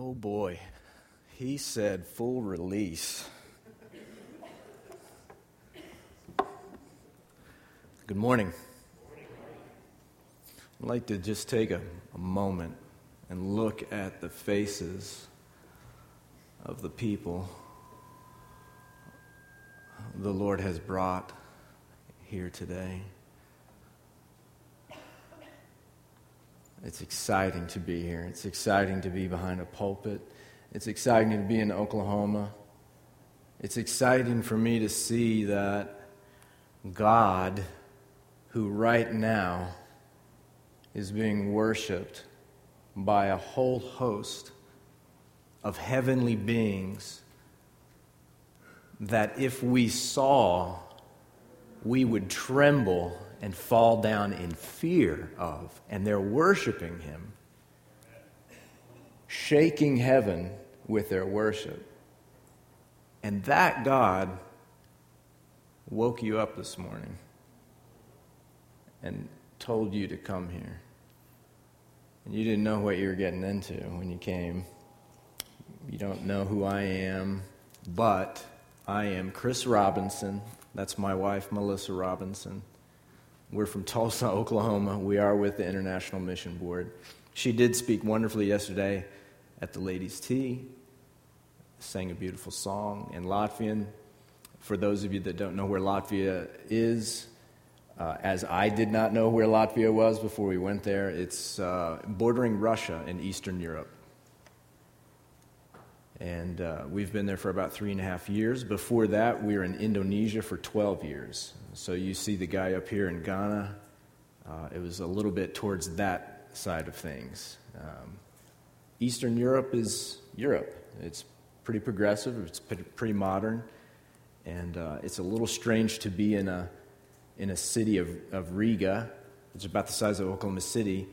Oh boy, he said full release. Good morning. I'd like to just take a, a, moment and look at the faces of the people the Lord has brought here today. It's exciting to be here. It's exciting to be behind a pulpit. It's exciting to be in Oklahoma. It's exciting for me to see that God, who right now is being worshiped by a whole host of heavenly beings, that if we saw, we would tremble and fall down in fear of, and they're worshiping him, shaking heaven with their worship. And that God woke you up this morning and told you to come here. And you didn't know what you were getting into when you came. You don't know who I am, but I am Chris Robinson. That's my wife, Melissa Robinson. We're from Tulsa, Oklahoma. We are with the International Mission Board. She did speak wonderfully yesterday at the ladies' tea, sang a beautiful song in Latvian. For those of you that don't know where Latvia is, uh, as I did not know where Latvia was before we went there, it's uh, bordering Russia in Eastern Europe. And uh, we've been there for about three and a half years. Before that, we were in Indonesia for 12 years. So you see the guy up here in Ghana. Uh, it was a little bit towards that side of things. Um, Eastern Europe is Europe. It's pretty progressive, it's pretty modern, and uh, it's a little strange to be in a, in a city of, of Riga, which is about the size of Oklahoma City,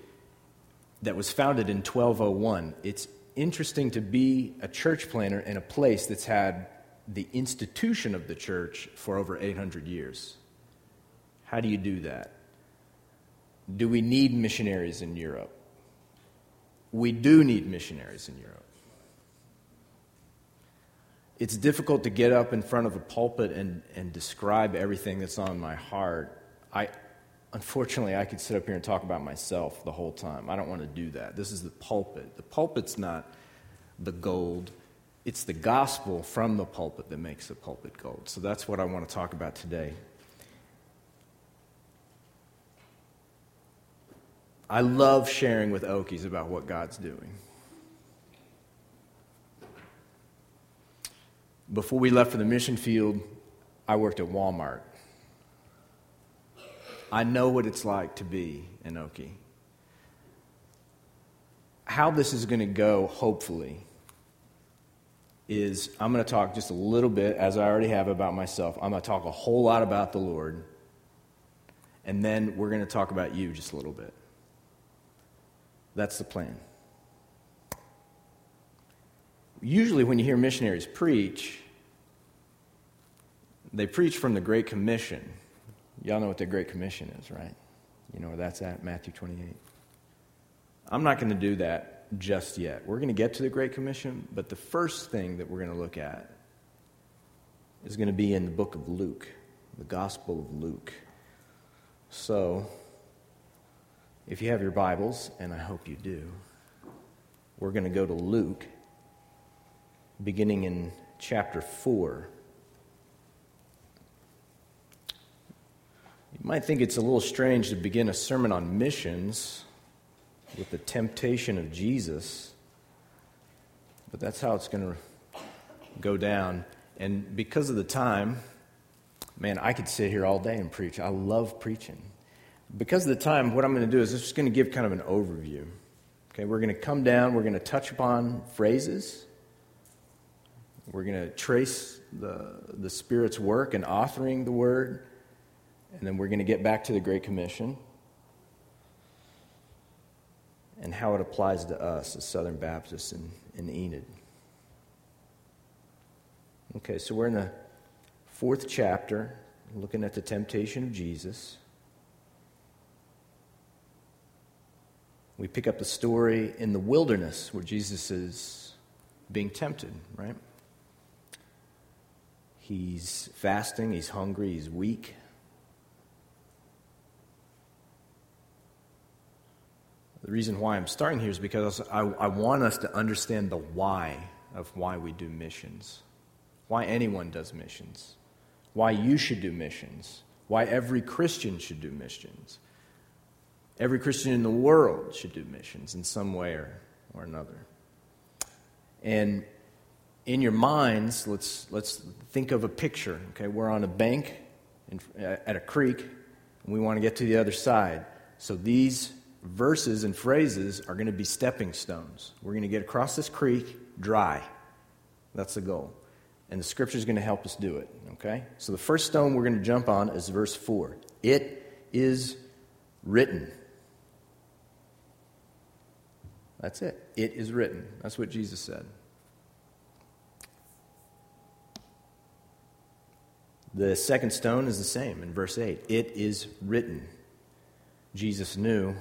that was founded in 1201. It's interesting to be a church planter in a place that's had the institution of the church for over 800 years. How do you do that? Do we need missionaries in Europe? We do need missionaries in Europe. It's difficult to get up in front of a pulpit and, and describe everything that's on my heart. I, unfortunately, I could sit up here and talk about myself the whole time. I don't want to do that. This is the pulpit. The pulpit's not the gold, it's the gospel from the pulpit that makes the pulpit gold. So that's what I want to talk about today. I love sharing with Okies about what God's doing. Before we left for the mission field, I worked at Walmart. I know what it's like to be an Okie. How this is going to go, hopefully, is I'm going to talk just a little bit, as I already have, about myself. I'm going to talk a whole lot about the Lord. And then we're going to talk about you just a little bit. That's the plan. Usually, when you hear missionaries preach, they preach from the Great Commission. Y'all know what the Great Commission is, right? You know where that's at, Matthew 28. I'm not going to do that just yet. We're going to get to the Great Commission, but the first thing that we're going to look at is going to be in the book of Luke, the Gospel of Luke. So, if you have your Bibles, and I hope you do, we're going to go to Luke, beginning in chapter 4. You might think it's a little strange to begin a sermon on missions with the temptation of Jesus, but that's how it's going to go down. And because of the time, man, I could sit here all day and preach. I love preaching because of the time, what I'm going to do is I'm just going to give kind of an overview. Okay, we're going to come down, we're going to touch upon phrases. We're going to trace the, the Spirit's work in authoring the Word. And then we're going to get back to the Great Commission and how it applies to us as Southern Baptists in, in Enid. Okay, so we're in the fourth chapter, looking at the temptation of Jesus. We pick up the story in the wilderness where Jesus is being tempted, right? He's fasting, he's hungry, he's weak. The reason why I'm starting here is because I, I want us to understand the why of why we do missions, why anyone does missions, why you should do missions, why every Christian should do missions. Every Christian in the world should do missions in some way or, or another. And in your minds, let's, let's think of a picture. Okay, we're on a bank in, uh, at a creek, and we want to get to the other side. So these verses and phrases are going to be stepping stones. We're going to get across this creek dry. That's the goal. And the scripture is going to help us do it. Okay? So the first stone we're going to jump on is verse 4. It is written. That's it. It is written. That's what Jesus said. The second stone is the same in verse 8. It is written. Jesus knew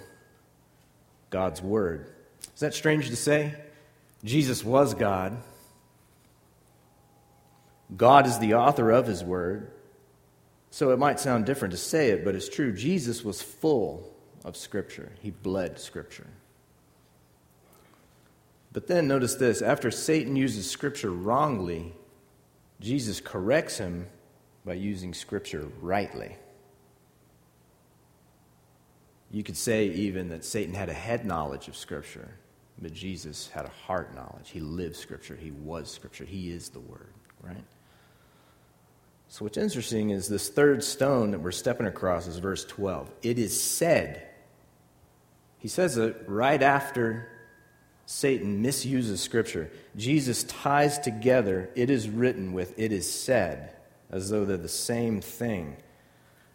God's word. Is that strange to say? Jesus was God. God is the author of his word. So it might sound different to say it, but it's true. Jesus was full of Scripture, he bled Scripture. But then notice this after Satan uses Scripture wrongly, Jesus corrects him by using Scripture rightly. You could say even that Satan had a head knowledge of Scripture, but Jesus had a heart knowledge. He lived Scripture, he was Scripture, he is the Word, right? So, what's interesting is this third stone that we're stepping across is verse 12. It is said, he says it right after Satan misuses Scripture. Jesus ties together, it is written, with it is said, as though they're the same thing.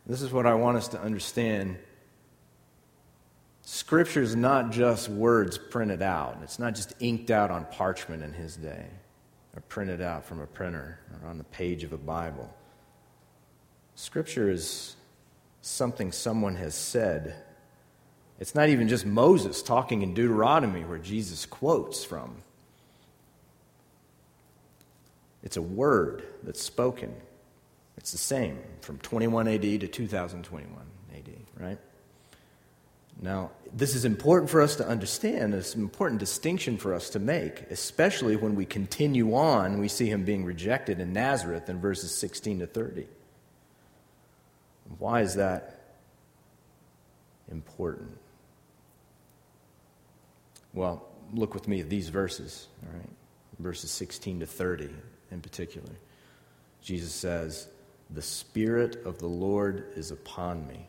This is what I want us to understand Scripture is not just words printed out, it's not just inked out on parchment in his day or printed out from a printer or on the page of a Bible. Scripture is something someone has said. It's not even just Moses talking in Deuteronomy where Jesus quotes from. It's a word that's spoken. It's the same from 21 AD to 2021 AD, right? Now, this is important for us to understand. It's an important distinction for us to make, especially when we continue on. We see him being rejected in Nazareth in verses 16 to 30. Why is that important? Well, look with me at these verses, all right? Verses 16 to 30 in particular. Jesus says, The Spirit of the Lord is upon me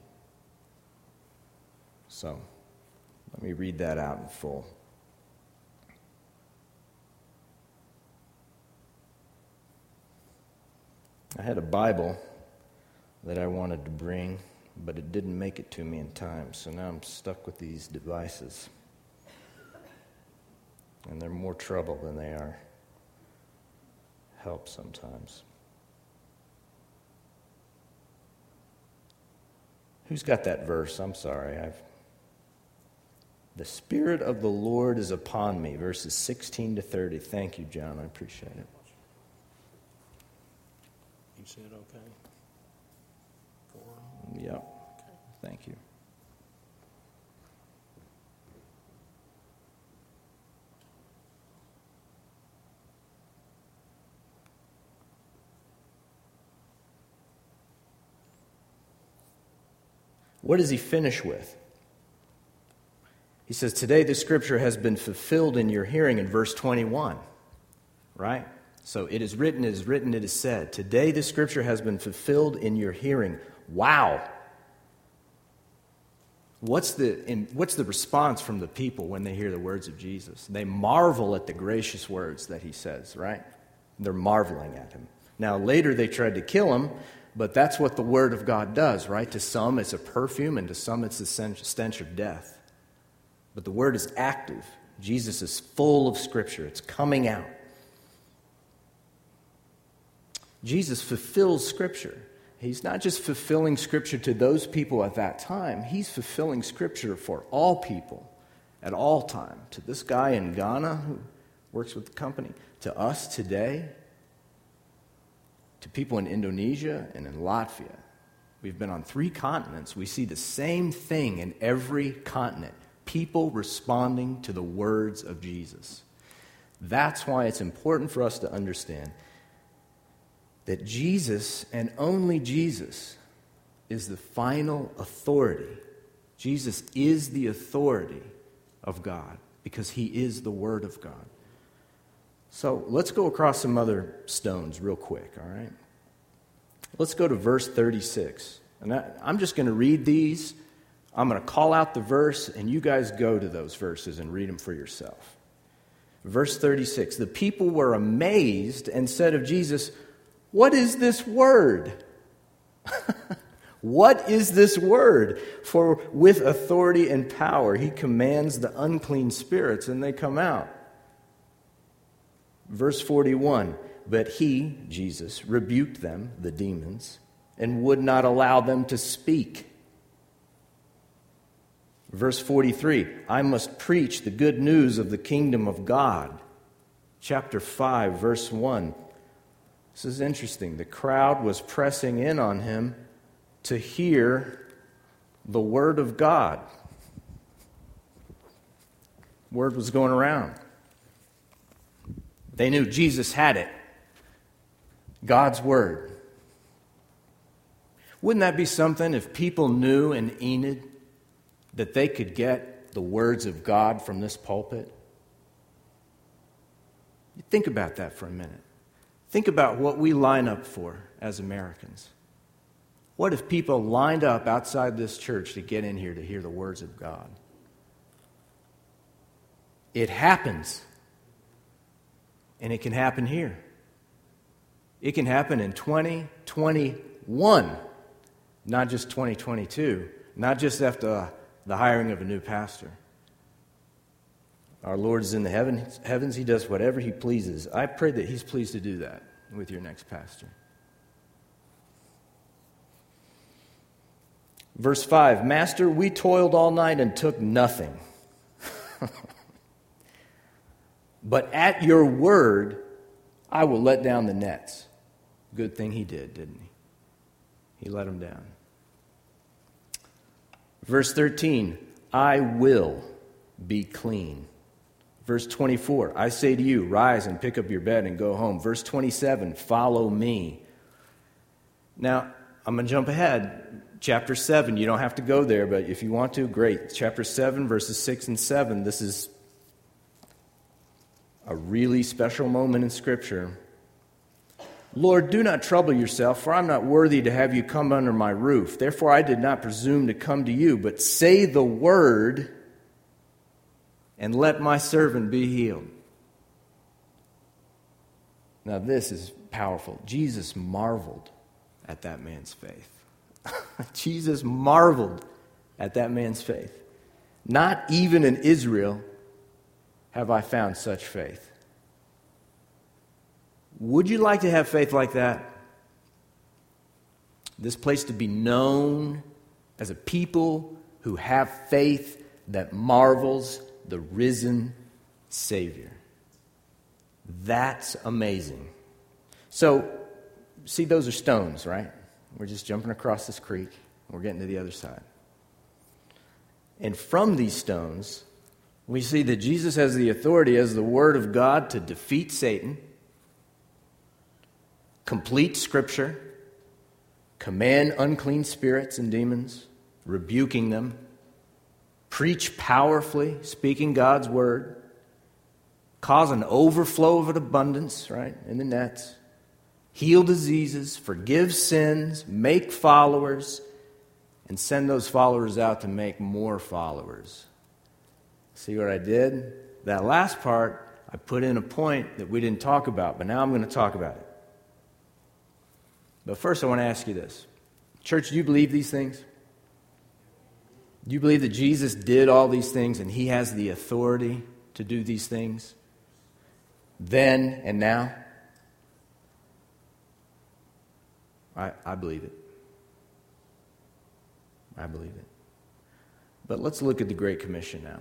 so let me read that out in full. I had a Bible that I wanted to bring, but it didn't make it to me in time, so now I'm stuck with these devices. And they're more trouble than they are help sometimes. Who's got that verse? I'm sorry. I've the Spirit of the Lord is upon me, verses 16 to 30. Thank you, John. I appreciate it. You said okay? Four. Yep. Okay. Thank you. What does he finish with? He says, Today the scripture has been fulfilled in your hearing in verse 21, right? So it is written, it is written, it is said. Today the scripture has been fulfilled in your hearing. Wow. What's the, what's the response from the people when they hear the words of Jesus? They marvel at the gracious words that he says, right? They're marveling at him. Now, later they tried to kill him, but that's what the word of God does, right? To some it's a perfume, and to some it's the stench of death. But the word is active. Jesus is full of scripture, it's coming out. Jesus fulfills scripture. He's not just fulfilling scripture to those people at that time, he's fulfilling scripture for all people at all time. To this guy in Ghana who works with the company. To us today, to people in Indonesia and in Latvia, we've been on three continents. We see the same thing in every continent people responding to the words of Jesus. That's why it's important for us to understand that Jesus and only Jesus is the final authority. Jesus is the authority of God because he is the Word of God. So let's go across some other stones real quick, all right? Let's go to verse 36. And I, am just going to read these. I'm going to call out the verse, and you guys go to those verses and read them for yourself. Verse 36 The people were amazed and said of Jesus, What is this word? what is this word? For with authority and power he commands the unclean spirits, and they come out. Verse 41 But he, Jesus, rebuked them, the demons, and would not allow them to speak. Verse 43 I must preach the good news of the kingdom of God. Chapter 5, verse 1. This is interesting. The crowd was pressing in on him to hear the word of God. Word was going around. They knew Jesus had it God's word. Wouldn't that be something if people knew in Enid that they could get the words of God from this pulpit? Think about that for a minute. Think about what we line up for as Americans. What if people lined up outside this church to get in here to hear the words of God? It happens. And it can happen here. It can happen in 2021, not just 2022, not just after the hiring of a new pastor. Our Lord is in the heavens, heavens. He does whatever He pleases. I pray that He's pleased to do that with your next pastor. Verse 5 Master, we toiled all night and took nothing. but at your word, I will let down the nets. Good thing he did, didn't he? He let them down. Verse 13 I will be clean. Verse 24, I say to you, rise and pick up your bed and go home. Verse 27, follow me. Now, I'm going to jump ahead. Chapter 7, you don't have to go there, but if you want to, great. Chapter 7, verses 6 and 7, this is a really special moment in Scripture. Lord, do not trouble yourself, for I'm not worthy to have you come under my roof. Therefore, I did not presume to come to you, but say the word and let my servant be healed. Now, this is powerful. Jesus marveled at that man's faith. Jesus marveled at that man's faith. Not even in Israel have I found such faith. Would you like to have faith like that? This place to be known as a people who have faith that marvels the risen Savior. That's amazing. So, see, those are stones, right? We're just jumping across this creek. We're getting to the other side. And from these stones, we see that Jesus has the authority as the Word of God to defeat Satan, complete Scripture, command unclean spirits and demons, rebuking them, preach powerfully, speaking God's word, cause an overflow of an abundance, right, in the nets, heal diseases, forgive sins, make followers, and send those followers out to make more followers. See what I did? That last part, I put in a point that we didn't talk about, but now I'm going to talk about it. But first, I want to ask you this Church, do you believe these things? Do you believe that Jesus did all these things and he has the authority to do these things then and now? I, I believe it. I believe it. But let's look at the Great Commission now.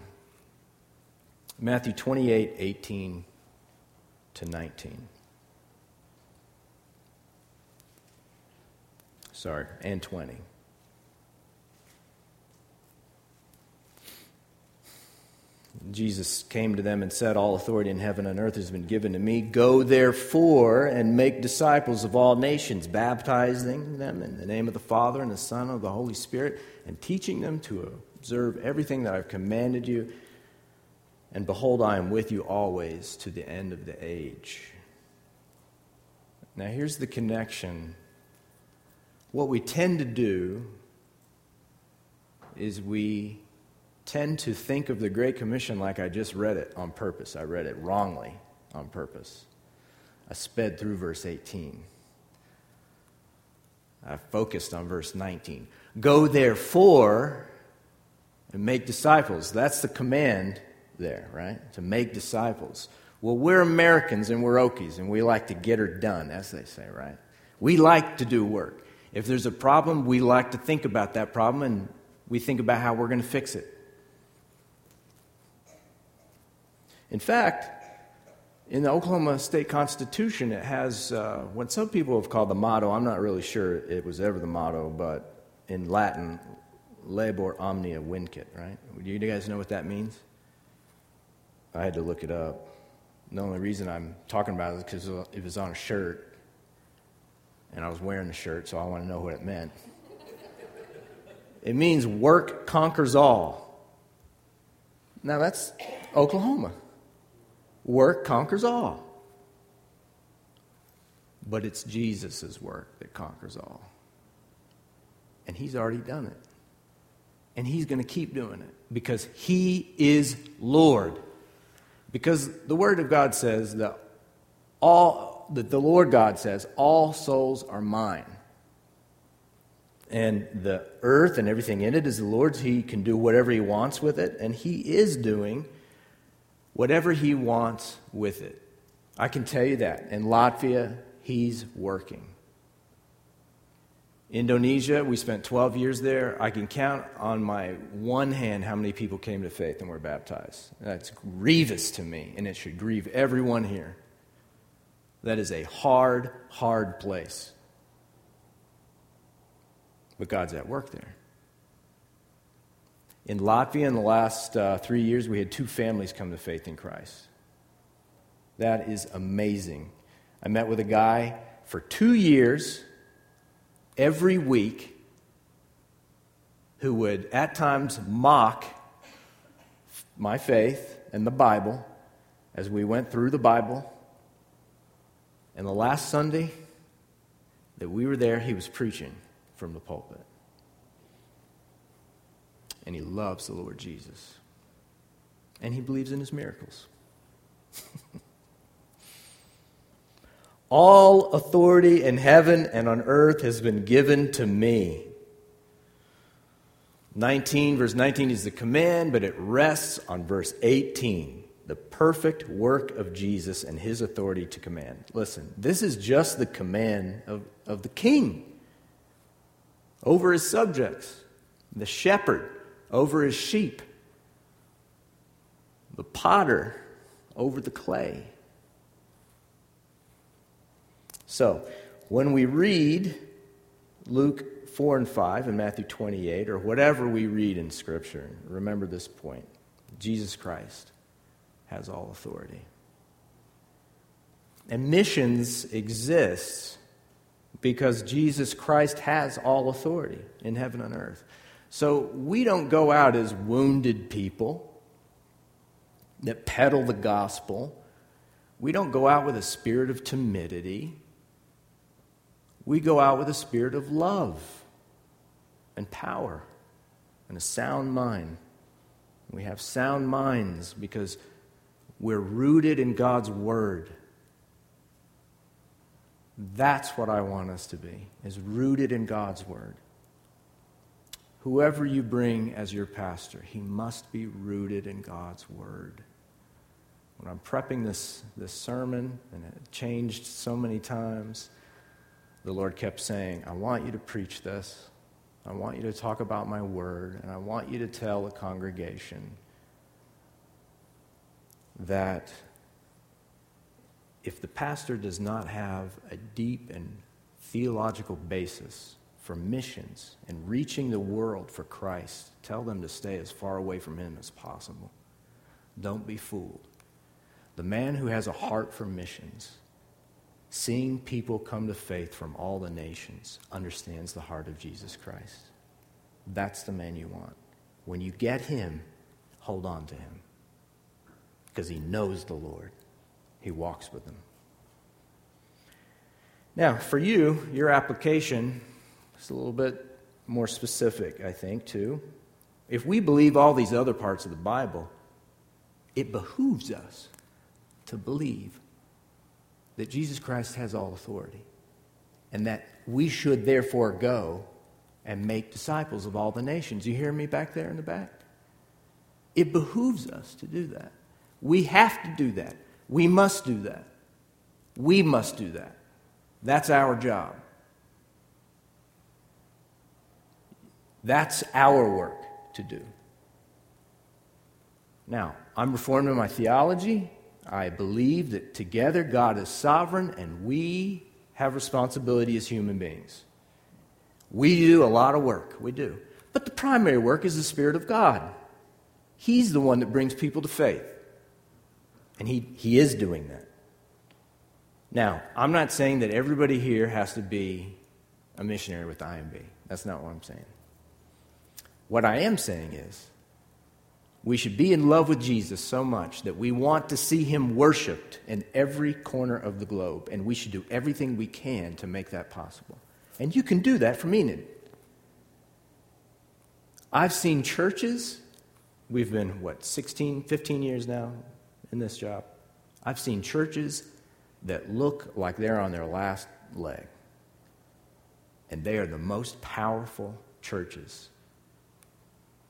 Matthew 28 18 to 19. Sorry, and 20. Jesus came to them and said, All authority in heaven and earth has been given to me. Go therefore and make disciples of all nations, baptizing them in the name of the Father and the Son and the Holy Spirit, and teaching them to observe everything that I've commanded you. And behold, I am with you always to the end of the age. Now, here's the connection. What we tend to do is we tend to think of the Great Commission like I just read it on purpose. I read it wrongly on purpose. I sped through verse 18. I focused on verse 19. Go therefore and make disciples. That's the command there, right? To make disciples. Well, we're Americans and we're Okies and we like to get her done, as they say, right? We like to do work. If there's a problem, we like to think about that problem and we think about how we're going to fix it. In fact, in the Oklahoma State Constitution, it has uh, what some people have called the motto. I'm not really sure it was ever the motto, but in Latin, labor omnia vincit, right? Do you guys know what that means? I had to look it up. The only reason I'm talking about it is because uh, it was on a shirt, and I was wearing the shirt, so I want to know what it meant. it means work conquers all. Now, that's Oklahoma. Work conquers all. But it's Jesus' work that conquers all. And He's already done it. And He's going to keep doing it because He is Lord. Because the Word of God says that all that the Lord God says, all souls are mine. And the earth and everything in it is the Lord's. He can do whatever He wants with it, and He is doing whatever he wants with it. I can tell you that. In Latvia, he's working. Indonesia, we spent 12 years there. I can count on my one hand how many people came to faith and were baptized. That's grievous to me, and it should grieve everyone here. That is a hard, hard place. But God's at work there. In Latvia, in the last uh, three years, we had two families come to faith in Christ. That is amazing. I met with a guy for two years, every week, who would at times mock my faith and the Bible as we went through the Bible. And the last Sunday that we were there, he was preaching from the pulpit and he loves the Lord Jesus. And he believes in his miracles. All authority in heaven and on earth has been given to me. 19, verse 19 is the command, but it rests on verse 18, the perfect work of Jesus and his authority to command. Listen, this is just the command of, of the king over his subjects, the shepherd over his sheep, the potter over the clay. So, when we read Luke 4 and 5 and Matthew 28, or whatever we read in Scripture, remember this point Jesus Christ has all authority. And missions exist because Jesus Christ has all authority in heaven and earth. So we don't go out as wounded people that peddle the gospel. We don't go out with a spirit of timidity. We go out with a spirit of love and power and a sound mind. We have sound minds because we're rooted in God's word. That's what I want us to be, is rooted in God's word whoever you bring as your pastor, he must be rooted in God's word. When I'm prepping this, this sermon, and it changed so many times, the Lord kept saying, I want you to preach this. I want you to talk about my word, and I want you to tell the congregation that if the pastor does not have a deep and theological basis for missions and reaching the world for Christ, tell them to stay as far away from him as possible. Don't be fooled. The man who has a heart for missions, seeing people come to faith from all the nations, understands the heart of Jesus Christ. That's the man you want. When you get him, hold on to him because he knows the Lord, he walks with him. Now, for you, your application is a little bit more specific, I think, too. If we believe all these other parts of the Bible, it behooves us to believe that Jesus Christ has all authority and that we should therefore go and make disciples of all the nations. You hear me back there in the back? It behooves us to do that. We have to do that. We must do that. We must do that. That's our job. That's our work to do. Now, I'm reformed in my theology. I believe that together God is sovereign and we have responsibility as human beings. We do a lot of work, we do. But the primary work is the Spirit of God. He's the one that brings people to faith. And he, he is doing that. Now, I'm not saying that everybody here has to be a missionary with IMB. That's not what I'm saying. What I am saying is, we should be in love with Jesus so much that we want to see him worshiped in every corner of the globe, and we should do everything we can to make that possible. And you can do that from Enid. I've seen churches, we've been, what, 16, 15 years now in this job. I've seen churches that look like they're on their last leg. And they are the most powerful churches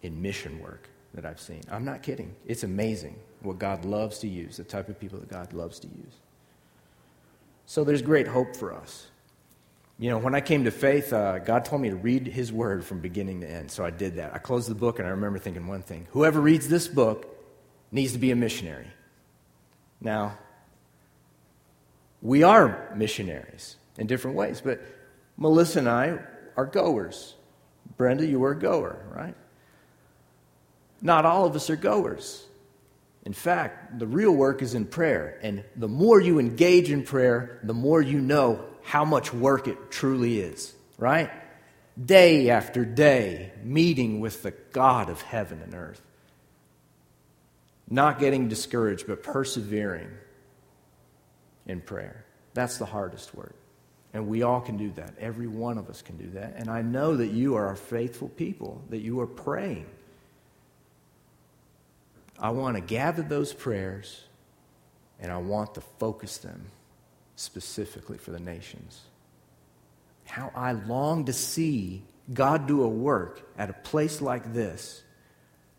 in mission work that I've seen. I'm not kidding. It's amazing what God loves to use, the type of people that God loves to use. So there's great hope for us. You know, when I came to faith, uh, God told me to read His Word from beginning to end. So I did that. I closed the book and I remember thinking one thing whoever reads this book needs to be a missionary. Now, we are missionaries in different ways, but Melissa and I are goers. Brenda, you were a goer, right? Not all of us are goers. In fact, the real work is in prayer. And the more you engage in prayer, the more you know how much work it truly is, right? Day after day, meeting with the God of heaven and earth. Not getting discouraged, but persevering in prayer. That's the hardest work. And we all can do that. Every one of us can do that. And I know that you are a faithful people, that you are praying. I want to gather those prayers and I want to focus them specifically for the nations. How I long to see God do a work at a place like this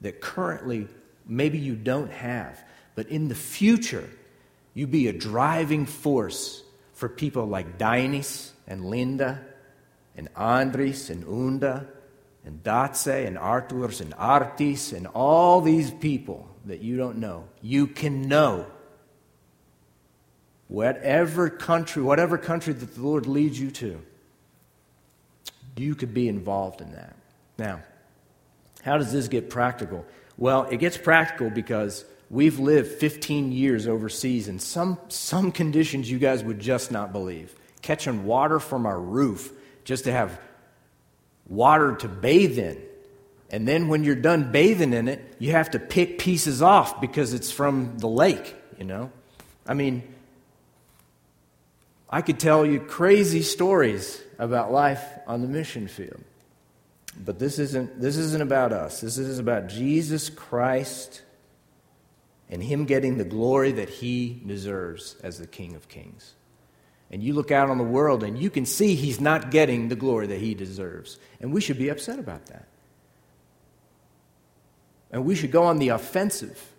that currently maybe you don't have, but in the future, you be a driving force for people like Dainis and Linda and Andres and Unda and Dace and Arturs and Artis and all these people that you don't know. You can know whatever country, whatever country that the Lord leads you to, you could be involved in that. Now, how does this get practical? Well, it gets practical because we've lived 15 years overseas in some, some conditions you guys would just not believe. Catching water from our roof just to have water to bathe in. And then when you're done bathing in it, you have to pick pieces off because it's from the lake, you know? I mean, I could tell you crazy stories about life on the mission field. But this isn't, this isn't about us. This is about Jesus Christ and Him getting the glory that He deserves as the King of Kings. And you look out on the world and you can see He's not getting the glory that He deserves. And we should be upset about that. And we should go on the offensive.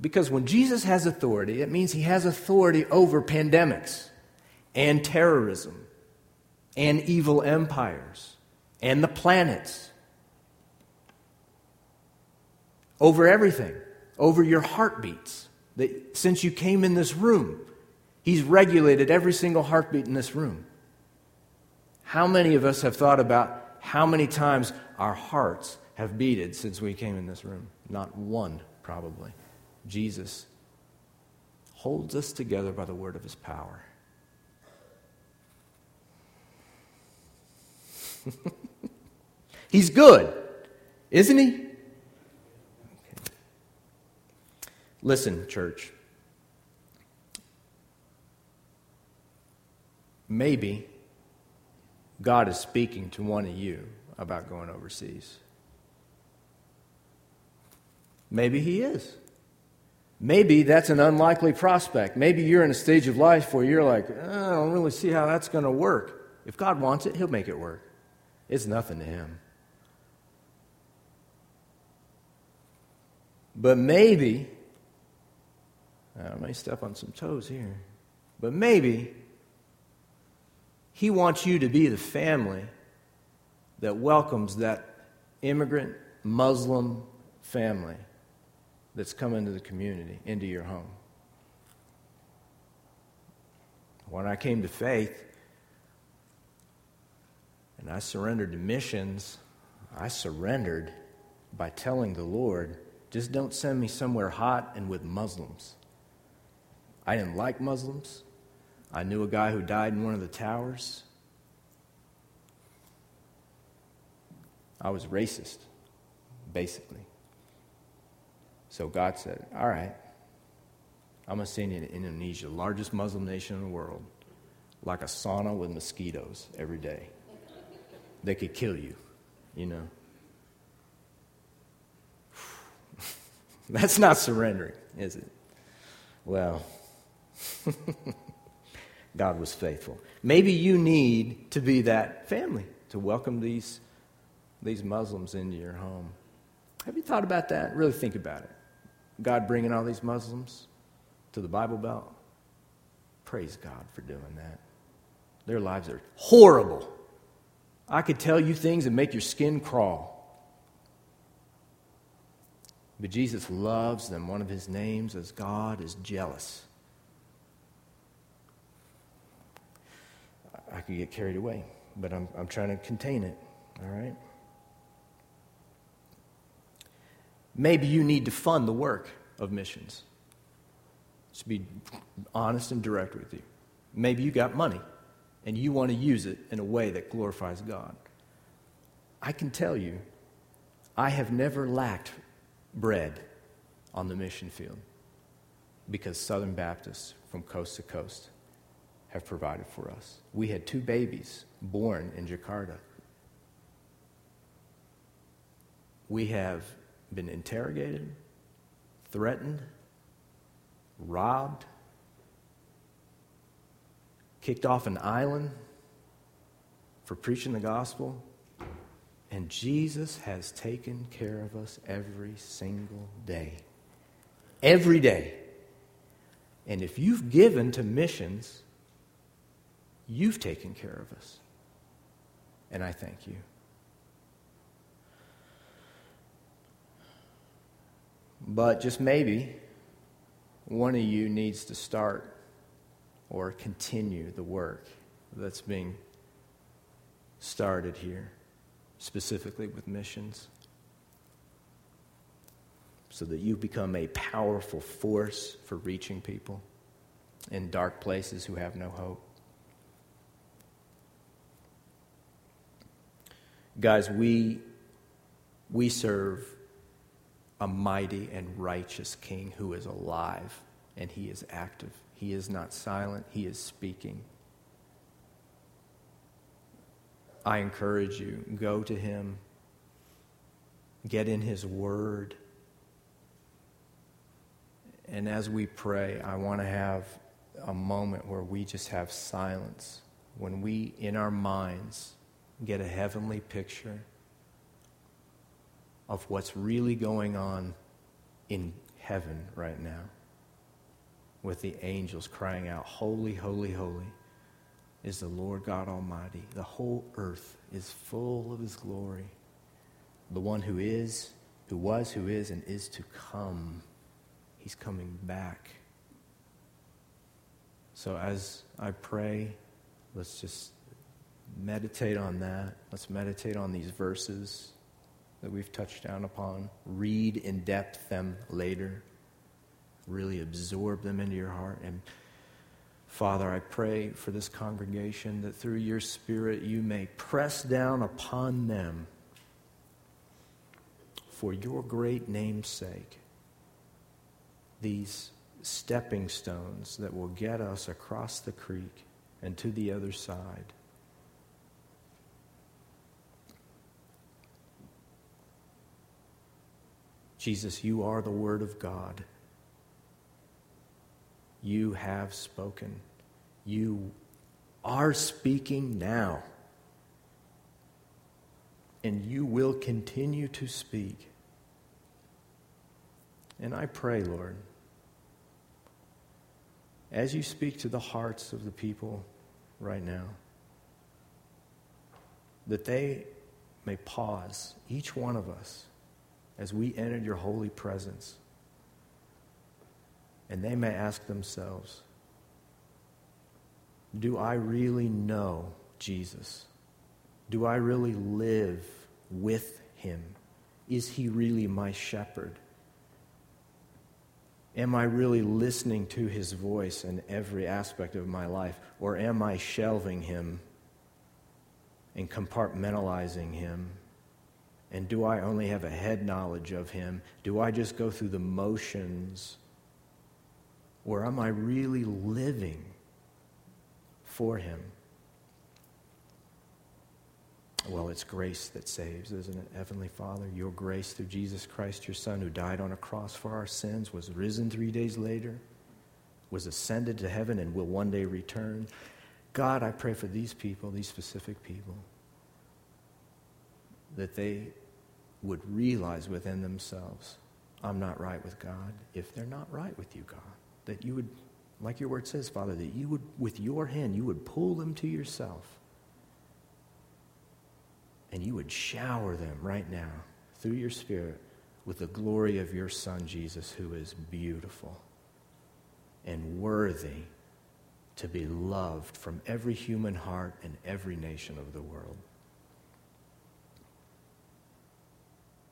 Because when Jesus has authority, it means He has authority over pandemics and terrorism and evil empires and the planets, over everything, over your heartbeats, That since you came in this room, He's regulated every single heartbeat in this room. How many of us have thought about how many times our hearts have beated since we came in this room? Not one, probably. Jesus holds us together by the word of his power. He's good, isn't he? Okay. Listen, church. Maybe God is speaking to one of you about going overseas. Maybe He is. Maybe that's an unlikely prospect. Maybe you're in a stage of life where you're like, uh, I don't really see how that's going to work. If God wants it, He'll make it work. It's nothing to Him. But maybe, I may step on some toes here, but maybe he wants you to be the family that welcomes that immigrant Muslim family that's come into the community, into your home. When I came to faith and I surrendered to missions, I surrendered by telling the Lord, just don't send me somewhere hot and with Muslims. I didn't like Muslims. I knew a guy who died in one of the towers. I was racist, basically. So God said, All right, I'm going to send you to Indonesia, largest Muslim nation in the world, like a sauna with mosquitoes every day. They could kill you, you know. That's not surrendering, is it? Well, God was faithful. Maybe you need to be that family to welcome these, these Muslims into your home. Have you thought about that? Really think about it. God bringing all these Muslims to the Bible Belt? Praise God for doing that. Their lives are horrible. I could tell you things that make your skin crawl. But Jesus loves them. One of his names is God is jealous. I could get carried away, but I'm, I'm trying to contain it, all right? Maybe you need to fund the work of missions. To be honest and direct with you. Maybe you got money and you want to use it in a way that glorifies God. I can tell you, I have never lacked bread on the mission field because Southern Baptists from coast to coast have provided for us. We had two babies born in Jakarta. We have been interrogated, threatened, robbed, kicked off an island for preaching the gospel. And Jesus has taken care of us every single day. Every day. And if you've given to missions, You've taken care of us. And I thank you. But just maybe one of you needs to start or continue the work that's being started here, specifically with missions, so that you become a powerful force for reaching people in dark places who have no hope. Guys, we, we serve a mighty and righteous king who is alive and he is active. He is not silent, he is speaking. I encourage you go to him, get in his word. And as we pray, I want to have a moment where we just have silence. When we, in our minds, get a heavenly picture of what's really going on in heaven right now with the angels crying out, Holy, holy, holy is the Lord God Almighty. The whole earth is full of His glory. The one who is, who was, who is, and is to come. He's coming back. So as I pray, let's just meditate on that. Let's meditate on these verses that we've touched down upon. Read in depth them later. Really absorb them into your heart. And Father, I pray for this congregation that through your Spirit you may press down upon them for your great name's sake these stepping stones that will get us across the creek and to the other side. Jesus, you are the Word of God. You have spoken. You are speaking now. And you will continue to speak. And I pray, Lord, as you speak to the hearts of the people right now, that they may pause, each one of us, as we enter your holy presence, and they may ask themselves, Do I really know Jesus? Do I really live with him? Is he really my shepherd? Am I really listening to his voice in every aspect of my life? Or am I shelving him and compartmentalizing him? And do I only have a head knowledge of him? Do I just go through the motions? Or am I really living for him? Well, it's grace that saves, isn't it? Heavenly Father, your grace through Jesus Christ, your Son, who died on a cross for our sins, was risen three days later, was ascended to heaven, and will one day return. God, I pray for these people, these specific people, that they would realize within themselves, I'm not right with God. If they're not right with you, God, that you would, like your word says, Father, that you would, with your hand, you would pull them to yourself and you would shower them right now through your Spirit with the glory of your Son, Jesus, who is beautiful and worthy to be loved from every human heart and every nation of the world.